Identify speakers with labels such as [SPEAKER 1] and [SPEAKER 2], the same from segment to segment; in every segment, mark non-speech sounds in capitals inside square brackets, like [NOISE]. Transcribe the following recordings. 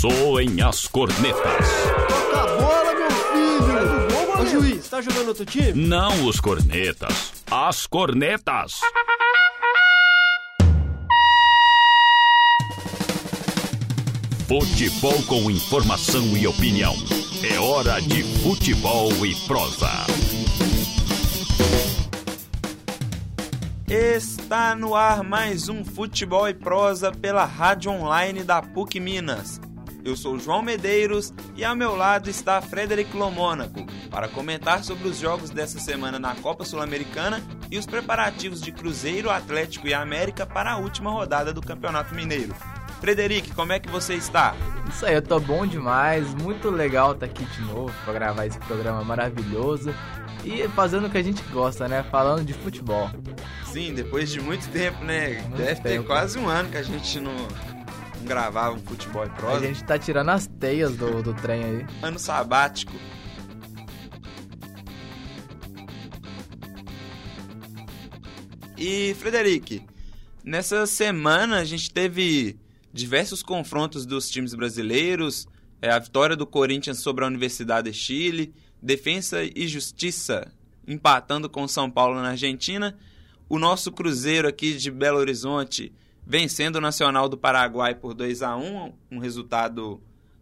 [SPEAKER 1] Soem as cornetas.
[SPEAKER 2] Toca a bola, meu filho! Ô juiz, tá jogando outro time?
[SPEAKER 1] Não os cornetas, as cornetas. Futebol com informação e opinião. É hora de futebol e prosa.
[SPEAKER 3] Está no ar mais um Futebol e Prosa pela Rádio Online da PUC Minas. Eu sou João Medeiros e ao meu lado está Frederico Lomônaco para comentar sobre os jogos dessa semana na Copa Sul-Americana e os preparativos de Cruzeiro, Atlético e América para a última rodada do Campeonato Mineiro. Frederico, como é que você está?
[SPEAKER 4] Isso aí, eu tô bom demais, muito legal estar aqui de novo para gravar esse programa maravilhoso e fazendo o que a gente gosta, né? Falando de futebol.
[SPEAKER 3] Sim, depois de muito tempo, né?
[SPEAKER 4] Muito
[SPEAKER 3] Deve ter
[SPEAKER 4] tempo.
[SPEAKER 3] quase um ano que a gente não gravava um futebol e
[SPEAKER 4] A
[SPEAKER 3] prosa.
[SPEAKER 4] gente tá tirando as teias do, do trem aí.
[SPEAKER 3] Ano sabático. E, Frederico, nessa semana a gente teve diversos confrontos dos times brasileiros, é, a vitória do Corinthians sobre a Universidade de Chile, Defensa e Justiça empatando com o São Paulo na Argentina, o nosso Cruzeiro aqui de Belo Horizonte vencendo o Nacional do Paraguai por 2 a 1 um resultado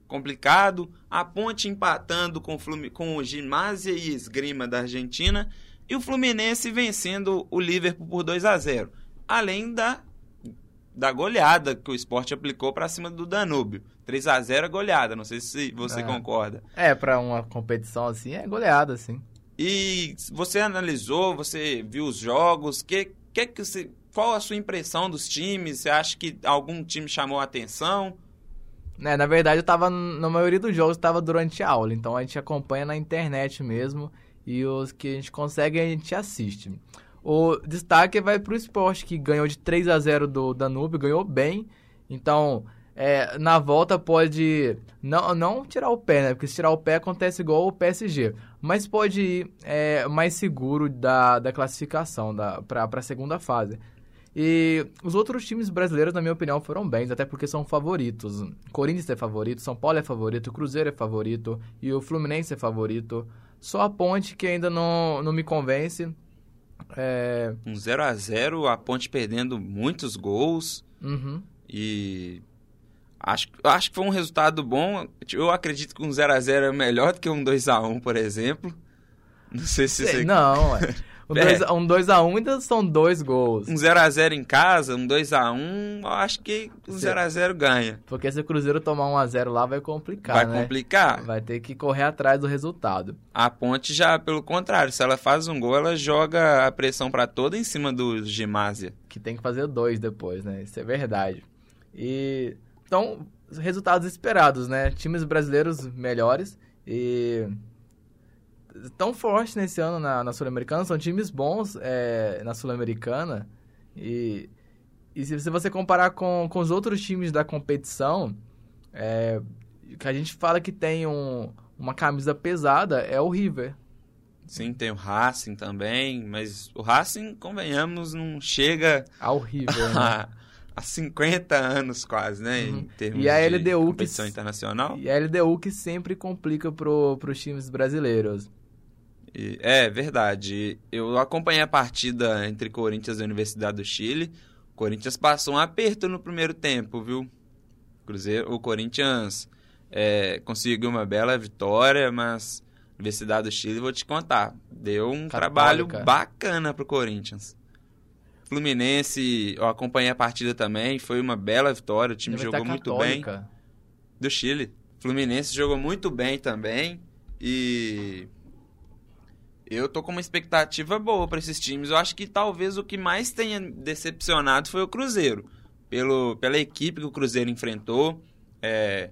[SPEAKER 3] complicado, a Ponte empatando com o, Flumi- com o Gimásia e Esgrima da Argentina e o Fluminense vencendo o Liverpool por 2 a 0 além da, da goleada que o esporte aplicou para cima do Danúbio. 3 a 0 é goleada, não sei se você
[SPEAKER 4] É.
[SPEAKER 3] concorda.
[SPEAKER 4] É, pra uma competição assim, é goleada, assim.
[SPEAKER 3] E você analisou, você viu os jogos, que, que que você, qual a sua impressão dos times? Você acha que algum time chamou a atenção?
[SPEAKER 4] Né, na verdade, eu tava, na maioria dos jogos, tava durante a aula, então a gente acompanha na internet mesmo, e os que a gente consegue, a gente assiste. O destaque vai pro esporte, que ganhou de 3 a 0 do Danúbio, ganhou bem, então, é, na volta pode não, não tirar o pé, né, porque se tirar o pé acontece igual o PSG, mas pode ir é, mais seguro da, da classificação da, pra, pra segunda fase. E os outros times brasileiros, na minha opinião, foram bens, até porque são favoritos. Corinthians é favorito, São Paulo é favorito, Cruzeiro é favorito e o Fluminense é favorito. Só a Ponte que ainda não, não me convence. É,
[SPEAKER 3] Um 0 a 0 a Ponte perdendo muitos gols
[SPEAKER 4] uhum.
[SPEAKER 3] e acho, acho que foi um resultado bom. Eu acredito que um 0 a 0 é melhor do que um 2 a 1, por exemplo. Não sei se você
[SPEAKER 4] Não, é. [LAUGHS] Um
[SPEAKER 3] É.
[SPEAKER 4] 2x1 um dois a um ainda são dois gols.
[SPEAKER 3] um 0x0 em casa, um 2x1, eu acho que
[SPEAKER 4] Sim.
[SPEAKER 3] 0x0 ganha.
[SPEAKER 4] Porque se o Cruzeiro tomar 1x0 lá vai complicar,
[SPEAKER 3] Vai
[SPEAKER 4] né?
[SPEAKER 3] complicar.
[SPEAKER 4] Vai ter que correr atrás do resultado.
[SPEAKER 3] A Ponte já, pelo contrário, se ela faz um gol, ela joga a pressão pra toda em cima do Gimásia.
[SPEAKER 4] que tem que fazer dois depois, né? Isso é verdade. E então, os resultados esperados, né? Times brasileiros melhores e tão fortes nesse ano na, na Sul-Americana, são times bons é, na Sul-Americana e, e se, se você comparar com, com os outros times da competição, é, que a gente fala que tem um, uma camisa pesada é o River.
[SPEAKER 3] Sim, tem o Racing também, mas o Racing, convenhamos, não chega
[SPEAKER 4] Ao River, né? [LAUGHS]
[SPEAKER 3] a 50 anos quase, né? Em
[SPEAKER 4] Uhum.
[SPEAKER 3] termos
[SPEAKER 4] E a
[SPEAKER 3] de
[SPEAKER 4] LDU que
[SPEAKER 3] competição
[SPEAKER 4] s-
[SPEAKER 3] internacional.
[SPEAKER 4] E a LDU que sempre complica pro, pros times brasileiros.
[SPEAKER 3] E- é verdade. Eu acompanhei a partida entre Corinthians e a Universidade do Chile. O Corinthians passou um aperto no primeiro tempo, viu? Cruzeiro, o Corinthians é, conseguiu uma bela vitória, mas Universidade do Chile, vou te contar, deu um
[SPEAKER 4] Católica.
[SPEAKER 3] trabalho bacana pro Corinthians. Fluminense, eu acompanhei a partida também, foi uma bela vitória, o time jogou
[SPEAKER 4] Universidade
[SPEAKER 3] muito bem do Chile. Fluminense jogou muito bem também e eu tô com uma expectativa boa para esses times. Eu acho que talvez o que mais tenha decepcionado foi o Cruzeiro, pelo pela equipe que o Cruzeiro enfrentou, é,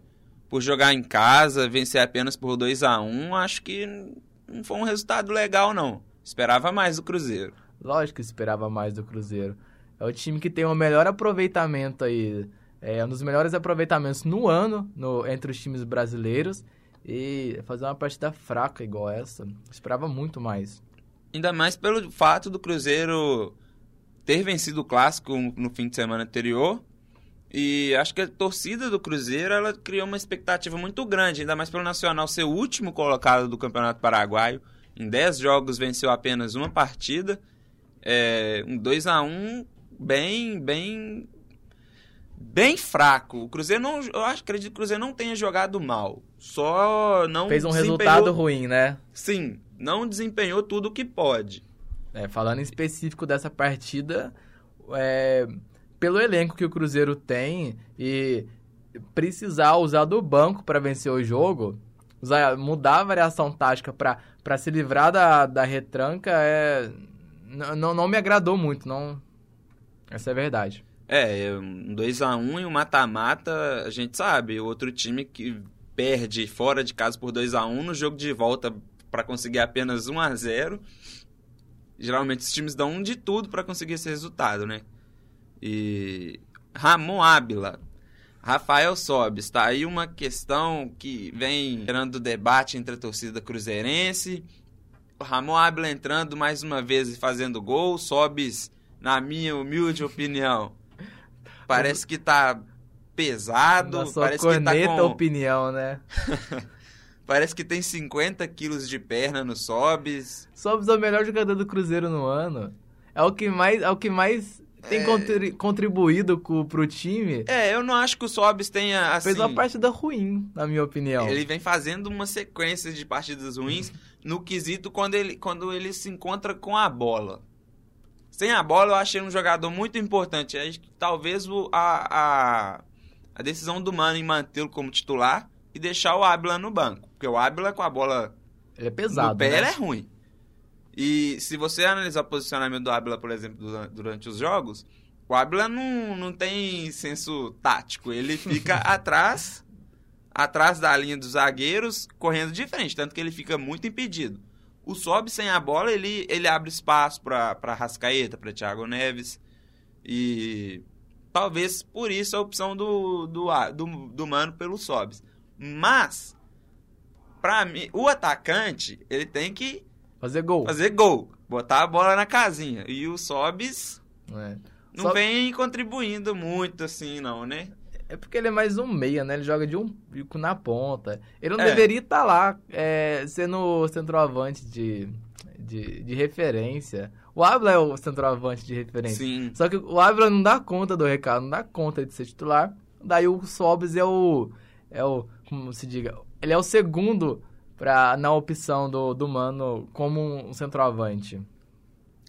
[SPEAKER 3] por jogar em casa, vencer apenas por 2 a 1, acho que não foi um resultado legal não. Esperava mais do Cruzeiro.
[SPEAKER 4] Lógico que esperava mais do Cruzeiro. É o time que tem o melhor aproveitamento aí. É um dos melhores aproveitamentos no ano no, entre os times brasileiros. E fazer uma partida fraca igual essa. Esperava muito mais.
[SPEAKER 3] Ainda mais pelo fato do Cruzeiro ter vencido o clássico no fim de semana anterior E acho que a torcida do Cruzeiro ela criou uma expectativa muito grande, ainda mais pelo Nacional ser o último colocado do Campeonato Paraguaio. Em 10 jogos venceu apenas uma partida. É, um 2 a 1 bem, bem bem fraco. O Cruzeiro não, eu acho, acredito que o Cruzeiro não tenha jogado mal. Só não
[SPEAKER 4] Fez um resultado ruim, né?
[SPEAKER 3] Sim, não desempenhou tudo o que pode.
[SPEAKER 4] É, falando em específico dessa partida, é, pelo elenco que o Cruzeiro tem e precisar usar do banco para vencer o jogo, usar, mudar a variação tática para se livrar da, da retranca, é, não, não me agradou muito. não Essa é a verdade.
[SPEAKER 3] É, um 2x1 e um mata-mata, a gente sabe. Outro time que perde fora de casa por 2x1 no jogo de volta para conseguir apenas 1x0. Geralmente os times dão um de tudo para conseguir esse resultado, né? E Ramon Ábila, Rafael Sobes, tá aí uma questão que vem gerando debate entre a torcida cruzeirense. O Ramon Ábila entrando mais uma vez e fazendo gol, Sobes, na minha humilde opinião, parece que tá pesado,
[SPEAKER 4] Na sua
[SPEAKER 3] parece que tá
[SPEAKER 4] corneta
[SPEAKER 3] com...
[SPEAKER 4] opinião, né? [LAUGHS]
[SPEAKER 3] Parece que tem 50 quilos de perna no Sobes.
[SPEAKER 4] Sobs é o melhor jogador do Cruzeiro no ano. É o que mais, é o que mais tem
[SPEAKER 3] É.
[SPEAKER 4] contri- contribuído co, pro time.
[SPEAKER 3] É, eu não acho que o Sobes tenha, assim...
[SPEAKER 4] Fez uma partida ruim, na minha opinião.
[SPEAKER 3] Ele vem fazendo uma sequência de partidas ruins no quesito quando ele, quando ele se encontra com a bola. Sem a bola, eu achei um jogador muito importante. Talvez a, a, a decisão do Mano em mantê-lo como titular e deixar o Ábila no banco. Porque o Ábila com a bola
[SPEAKER 4] Ele é pesado,
[SPEAKER 3] no pé,
[SPEAKER 4] né?
[SPEAKER 3] ele é ruim. E se você analisar o posicionamento do Ábila, por exemplo, dura- durante os jogos, o Ábila não, não tem senso tático. Ele fica [LAUGHS] atrás, atrás da linha dos zagueiros, correndo de frente, tanto que ele fica muito impedido. O Sobe sem a bola, ele, ele abre espaço para Rascaeta, para Thiago Neves. E talvez por isso a opção do, do, do, do Mano pelo Sobes. Mas, pra mim, o atacante, ele tem que
[SPEAKER 4] Fazer gol.
[SPEAKER 3] fazer gol, botar a bola na casinha. E o Sobis
[SPEAKER 4] É.
[SPEAKER 3] não
[SPEAKER 4] Só-
[SPEAKER 3] vem contribuindo muito assim, não, né?
[SPEAKER 4] É porque ele é mais um meia, né? Ele joga de um bico na ponta. Ele não
[SPEAKER 3] É.
[SPEAKER 4] deveria estar lá é, sendo centroavante de, de, de referência. O Abla é o centroavante de referência.
[SPEAKER 3] Sim.
[SPEAKER 4] Só que o Abla não dá conta do recado, não dá conta de ser titular. Daí o Sobis é o. É o. Como se diga? Ele é o segundo pra, na opção do, do Mano como um centroavante.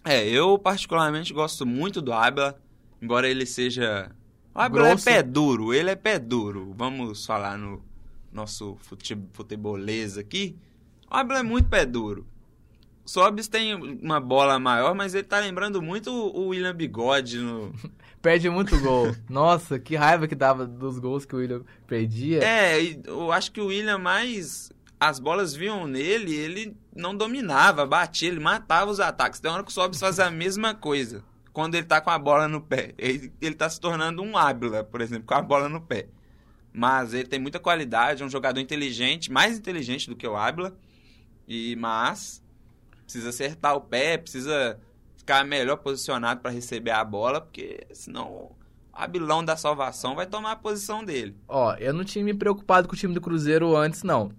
[SPEAKER 3] É, eu particularmente gosto muito do Abla, embora ele seja. O
[SPEAKER 4] Grosso.
[SPEAKER 3] é pé duro, ele é pé duro. Vamos falar no nosso fute- futebolês aqui. O Abla é muito pé duro. O Sobis tem uma bola maior, mas ele tá lembrando muito o William Bigode no, [LAUGHS]
[SPEAKER 4] Perde muito gol. Nossa, que raiva que dava dos gols que o William perdia.
[SPEAKER 3] É, eu acho que o William mais. As bolas vinham nele, ele não dominava, batia, ele matava os ataques. Tem hora que o Sobis faz a mesma coisa. Quando ele tá com a bola no pé. Ele, ele tá se tornando um Ábila, por exemplo, com a bola no pé. Mas ele tem muita qualidade, é um jogador inteligente, mais inteligente do que o Ábila. E, mas precisa acertar o pé, precisa ficar melhor posicionado para receber a bola, porque senão Abilão da salvação vai tomar a posição dele.
[SPEAKER 4] Ó, eu não tinha me preocupado com o time do Cruzeiro antes, não.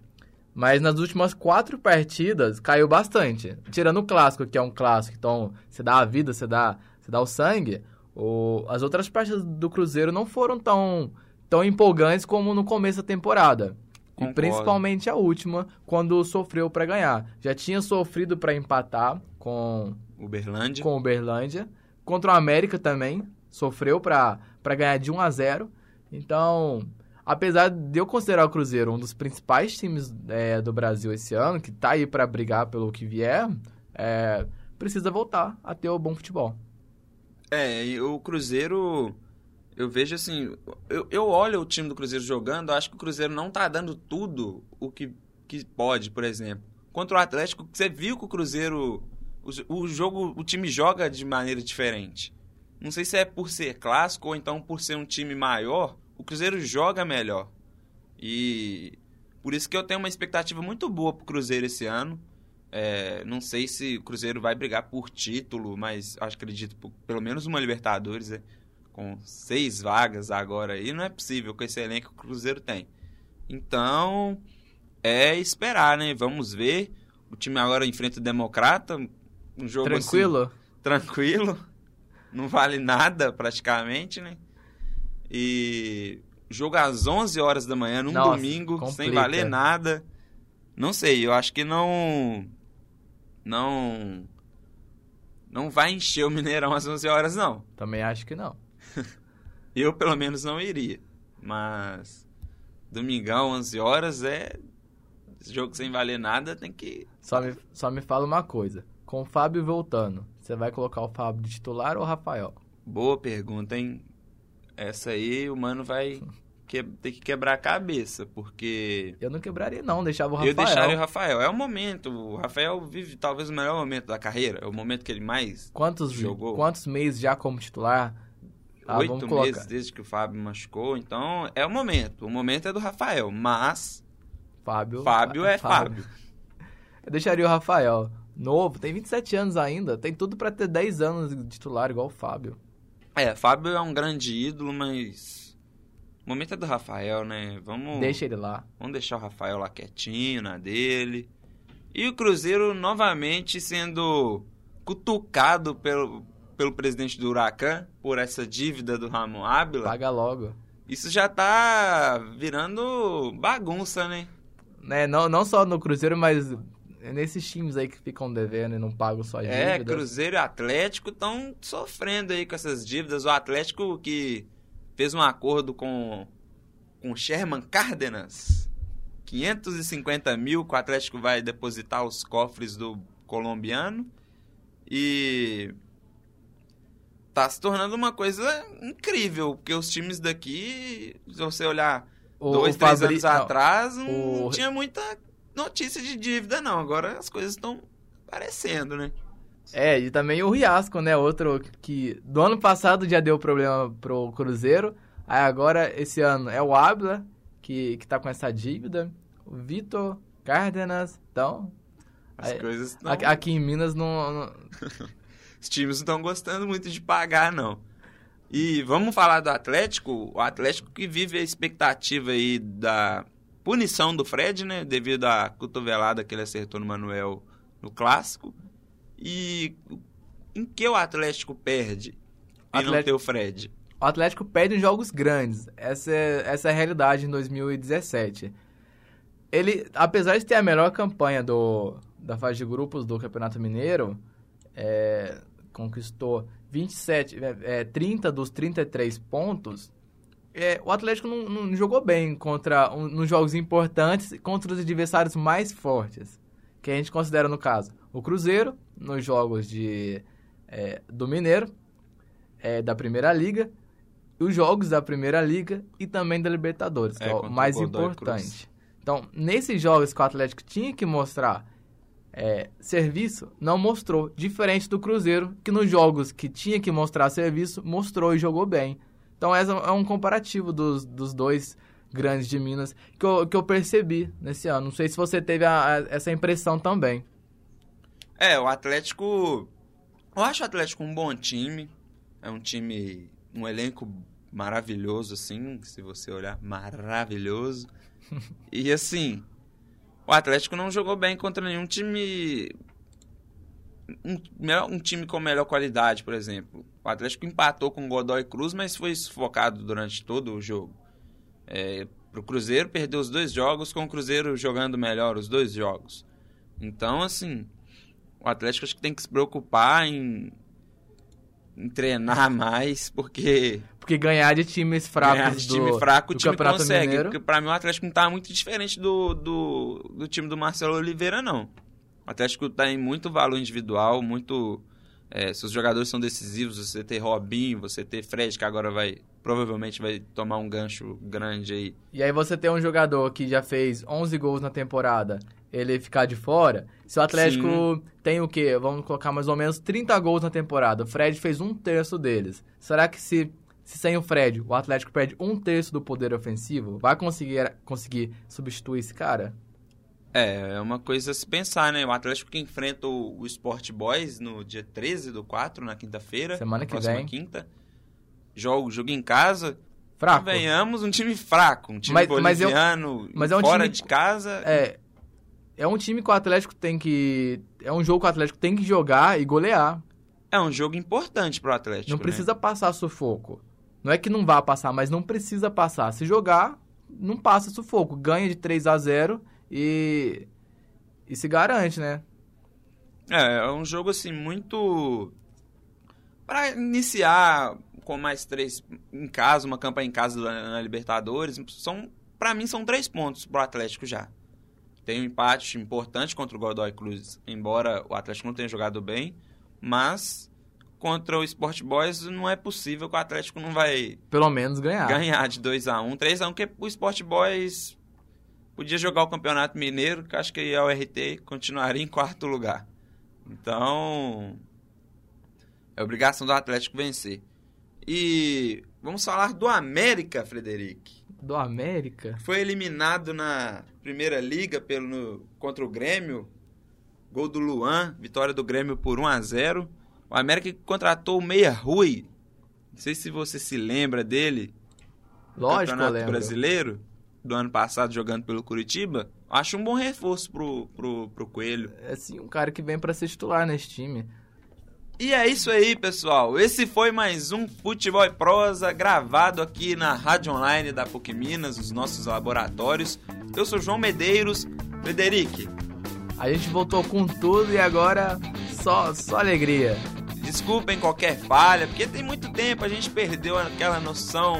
[SPEAKER 4] Mas nas últimas quatro partidas caiu bastante. Tirando o clássico, que é um clássico, então você dá a vida, você dá, você dá o sangue. O, as outras partidas do Cruzeiro não foram tão, tão empolgantes como no começo da temporada. E
[SPEAKER 3] Concordo.
[SPEAKER 4] principalmente a última, quando sofreu pra ganhar. Já tinha sofrido pra empatar com
[SPEAKER 3] Uberlândia.
[SPEAKER 4] com o Uberlândia. Contra o América também, sofreu pra ganhar de 1 a 0 Então, apesar de eu considerar o Cruzeiro um dos principais times é, do Brasil esse ano, que tá aí pra brigar pelo que vier, é, precisa voltar a ter o bom futebol.
[SPEAKER 3] É, o Cruzeiro, eu vejo assim, eu, eu olho o time do Cruzeiro jogando, acho que o Cruzeiro não tá dando tudo o que, que pode, por exemplo. Contra o Atlético, você viu que o Cruzeiro, o, o jogo, o time joga de maneira diferente. Não sei se é por ser clássico ou então por ser um time maior, o Cruzeiro joga melhor. E por isso que eu tenho uma expectativa muito boa pro Cruzeiro esse ano. É, não sei se o Cruzeiro vai brigar por título, mas acho acredito por pelo menos uma Libertadores. né? com seis vagas agora aí, não é possível com esse elenco que o Cruzeiro tem. Então, é esperar, né? Vamos ver. O time agora enfrenta o Democrata, um jogo assim,
[SPEAKER 4] Tranquilo?
[SPEAKER 3] tranquilo, não vale nada praticamente, né? E jogo às 11 horas da manhã, num
[SPEAKER 4] Nossa,
[SPEAKER 3] domingo, sem
[SPEAKER 4] complica.
[SPEAKER 3] valer nada. Não sei, eu acho que não. Não. Não vai encher o Mineirão às 11 horas, não.
[SPEAKER 4] Também acho que não. [LAUGHS]
[SPEAKER 3] Eu, pelo menos, não iria. Mas. Domingão, 11 horas, é. Jogo sem valer nada, tem que.
[SPEAKER 4] Só me, só me fala uma coisa. Com o Fábio voltando, você vai colocar o Fábio de titular ou o Rafael?
[SPEAKER 3] Boa pergunta, hein? Essa aí o mano vai [LAUGHS] que- ter que quebrar a cabeça, porque.
[SPEAKER 4] Eu não quebraria, não. Deixava o Rafael.
[SPEAKER 3] Eu deixaria o Rafael. É o momento. O Rafael vive talvez o melhor momento da carreira. É o momento que ele mais.
[SPEAKER 4] Quantos,
[SPEAKER 3] Jogou.
[SPEAKER 4] quantos meses já como titular? Ah,
[SPEAKER 3] Oito meses desde que o Fábio machucou. Então, é o momento. O momento é do Rafael. Mas,
[SPEAKER 4] Fábio.
[SPEAKER 3] Fábio é Fábio. [LAUGHS]
[SPEAKER 4] Eu deixaria o Rafael. Novo, tem 27 anos ainda. Tem tudo pra ter 10 anos de titular, igual o Fábio.
[SPEAKER 3] É, Fábio é um grande ídolo, mas. O momento é do Rafael, né? Vamos.
[SPEAKER 4] Deixa ele lá.
[SPEAKER 3] Vamos deixar o Rafael lá quietinho na dele. E o Cruzeiro novamente sendo cutucado pelo, pelo presidente do Huracan por essa dívida do Ramon Ábila.
[SPEAKER 4] Paga logo.
[SPEAKER 3] Isso já tá virando bagunça, né?
[SPEAKER 4] Né, não, não só no Cruzeiro, mas nesses times aí que ficam devendo e não pagam só dívidas.
[SPEAKER 3] É, Cruzeiro e Atlético estão sofrendo aí com essas dívidas. O Atlético que fez um acordo com com Sherman Cárdenas, 550 mil que o Atlético vai depositar os cofres do colombiano e tá se tornando uma coisa incrível, porque os times daqui, se você olhar
[SPEAKER 4] O-
[SPEAKER 3] dois,
[SPEAKER 4] o
[SPEAKER 3] três
[SPEAKER 4] Fabri-
[SPEAKER 3] anos atrás, não,
[SPEAKER 4] o-
[SPEAKER 3] não tinha muita notícia de dívida não. Agora as coisas estão aparecendo, né?
[SPEAKER 4] É, e também o Riasco, né? Outro que do ano passado já deu problema pro Cruzeiro. Aí agora, esse ano, é o Abla, que, que tá com essa dívida. O Vitor, Cárdenas. Então,
[SPEAKER 3] As
[SPEAKER 4] Aí,
[SPEAKER 3] coisas estão...
[SPEAKER 4] aqui, aqui em Minas não. não- [LAUGHS]
[SPEAKER 3] Os times não estão gostando muito de pagar, não. E vamos falar do Atlético. O Atlético que vive a expectativa aí da punição do Fred, né? Devido à cotovelada que ele acertou no Manuel no Clássico. E em que o Atlético perde e não
[SPEAKER 4] Atlético-
[SPEAKER 3] ter o Fred?
[SPEAKER 4] O Atlético perde em jogos grandes. Essa é, essa é a realidade em 2017. Ele, apesar de ter a melhor campanha do, da fase de grupos do Campeonato Mineiro, é, conquistou 27, é, é, 30 dos 33 pontos. é, o Atlético não, não jogou bem contra um, nos jogos importantes contra os adversários mais fortes, que a gente considera no caso o Cruzeiro nos jogos de é, do Mineiro, é, da Primeira Liga, os jogos da Primeira Liga e também da Libertadores, que
[SPEAKER 3] É,
[SPEAKER 4] é, o
[SPEAKER 3] o
[SPEAKER 4] mais
[SPEAKER 3] Godoy
[SPEAKER 4] importante. Então, nesses jogos que o Atlético tinha que mostrar é, serviço, não mostrou. Diferente do Cruzeiro, que nos jogos que tinha que mostrar serviço, mostrou e jogou bem. Então, essa é um comparativo dos, dos dois grandes de Minas que eu, que eu percebi nesse ano. Não sei se você teve a- a- essa impressão também.
[SPEAKER 3] É, o Atlético. Eu acho o Atlético um bom time. É um time. Um elenco maravilhoso, assim, se você olhar. Maravilhoso. [LAUGHS] E assim. O Atlético não jogou bem contra nenhum time. Um, um time com melhor qualidade, por exemplo. O Atlético empatou com o Godoy Cruz, mas foi sufocado durante todo o jogo. É, pro Cruzeiro, perdeu os dois jogos, com o Cruzeiro jogando melhor os dois jogos. Então, assim, o Atlético acho que tem que se preocupar em, em treinar [LAUGHS] mais, porque
[SPEAKER 4] Porque ganhar de times fracos
[SPEAKER 3] ganhar de
[SPEAKER 4] do,
[SPEAKER 3] time fraco o time
[SPEAKER 4] Campeonato
[SPEAKER 3] consegue.
[SPEAKER 4] Mineiro,
[SPEAKER 3] Porque pra mim o Atlético não tá muito diferente do, do, do time do Marcelo Oliveira, não. O Atlético tem muito valor individual, muito. é, se os jogadores são decisivos, você ter Robinho, você ter Fred, que agora vai. Provavelmente vai tomar um gancho grande aí.
[SPEAKER 4] E aí você tem um jogador que já fez 11 gols na temporada, ele ficar de fora. Se o Atlético tem o quê? Vamos colocar mais ou menos 30 gols na temporada. O Fred fez um terço deles. Será que se, se sem o Fred o Atlético perde um terço do poder ofensivo, vai conseguir, conseguir substituir esse cara?
[SPEAKER 3] É, é uma coisa a se pensar, né? O Atlético que enfrenta o, o Sport Boys no dia 13 do 4, na quinta-feira.
[SPEAKER 4] Semana
[SPEAKER 3] na
[SPEAKER 4] que
[SPEAKER 3] próxima
[SPEAKER 4] vem.
[SPEAKER 3] quinta. Jogo, jogo em casa.
[SPEAKER 4] Fraco.
[SPEAKER 3] Venhamos um time fraco, um time
[SPEAKER 4] Mas- mas eu-
[SPEAKER 3] boliviano
[SPEAKER 4] mas é um
[SPEAKER 3] fora
[SPEAKER 4] time-
[SPEAKER 3] de casa.
[SPEAKER 4] É. É um time que o Atlético tem que. É um jogo que o Atlético tem que jogar e golear.
[SPEAKER 3] É um jogo importante pro Atlético.
[SPEAKER 4] Não
[SPEAKER 3] né?
[SPEAKER 4] precisa passar sufoco. Não é que não vá passar, mas não precisa passar. Se jogar, não passa sufoco. Ganha de 3 a 0 e. E se garante, né?
[SPEAKER 3] É, é um jogo assim muito. Pra iniciar com mais três em casa, uma campanha em casa na, Libertadores, são para mim são três pontos pro Atlético já. Tem um empate importante contra o Godoy Cruz, embora o Atlético não tenha jogado bem, mas contra o Sport Boys não é possível que o Atlético não vai
[SPEAKER 4] Pelo menos ganhar.
[SPEAKER 3] ganhar de 2 a 1 3 a 1 porque o Sport Boys podia jogar o Campeonato Mineiro, que acho que a URT continuaria em quarto lugar. Então, é obrigação do Atlético vencer. E vamos falar do América, Frederic.
[SPEAKER 4] Do América?
[SPEAKER 3] Foi eliminado na Primeira Liga pelo, contra o Grêmio. Gol do Luan, vitória do Grêmio por 1 a 0 O América contratou o Meia Rui. Não sei se você se lembra dele.
[SPEAKER 4] Lógico, eu
[SPEAKER 3] Campeonato
[SPEAKER 4] lembro.
[SPEAKER 3] Brasileiro do ano passado jogando pelo Curitiba. Acho um bom reforço pro, pro, pro Coelho.
[SPEAKER 4] É assim, um cara que vem pra ser titular nesse time.
[SPEAKER 3] E é isso aí, pessoal. Esse foi mais um Futebol e Prosa gravado aqui na Rádio Online da PUC Minas, os nossos laboratórios. Eu sou João Medeiros. Frederic,
[SPEAKER 4] A gente voltou com tudo e agora só, só alegria.
[SPEAKER 3] desculpem qualquer falha, porque tem muito tempo a gente perdeu aquela noção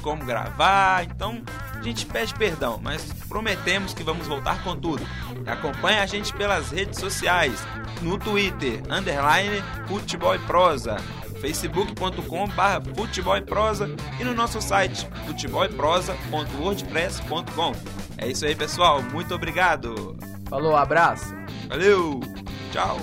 [SPEAKER 3] como gravar, então a gente pede perdão, mas prometemos que vamos voltar com tudo. Acompanhe a gente pelas redes sociais, no Twitter, underline Futebol e Prosa, facebook.com barra Futebol e Prosa e no nosso site futeboleprosa.wordpress.com. É isso aí, pessoal. Muito obrigado.
[SPEAKER 4] Falou, abraço.
[SPEAKER 3] Valeu. Tchau.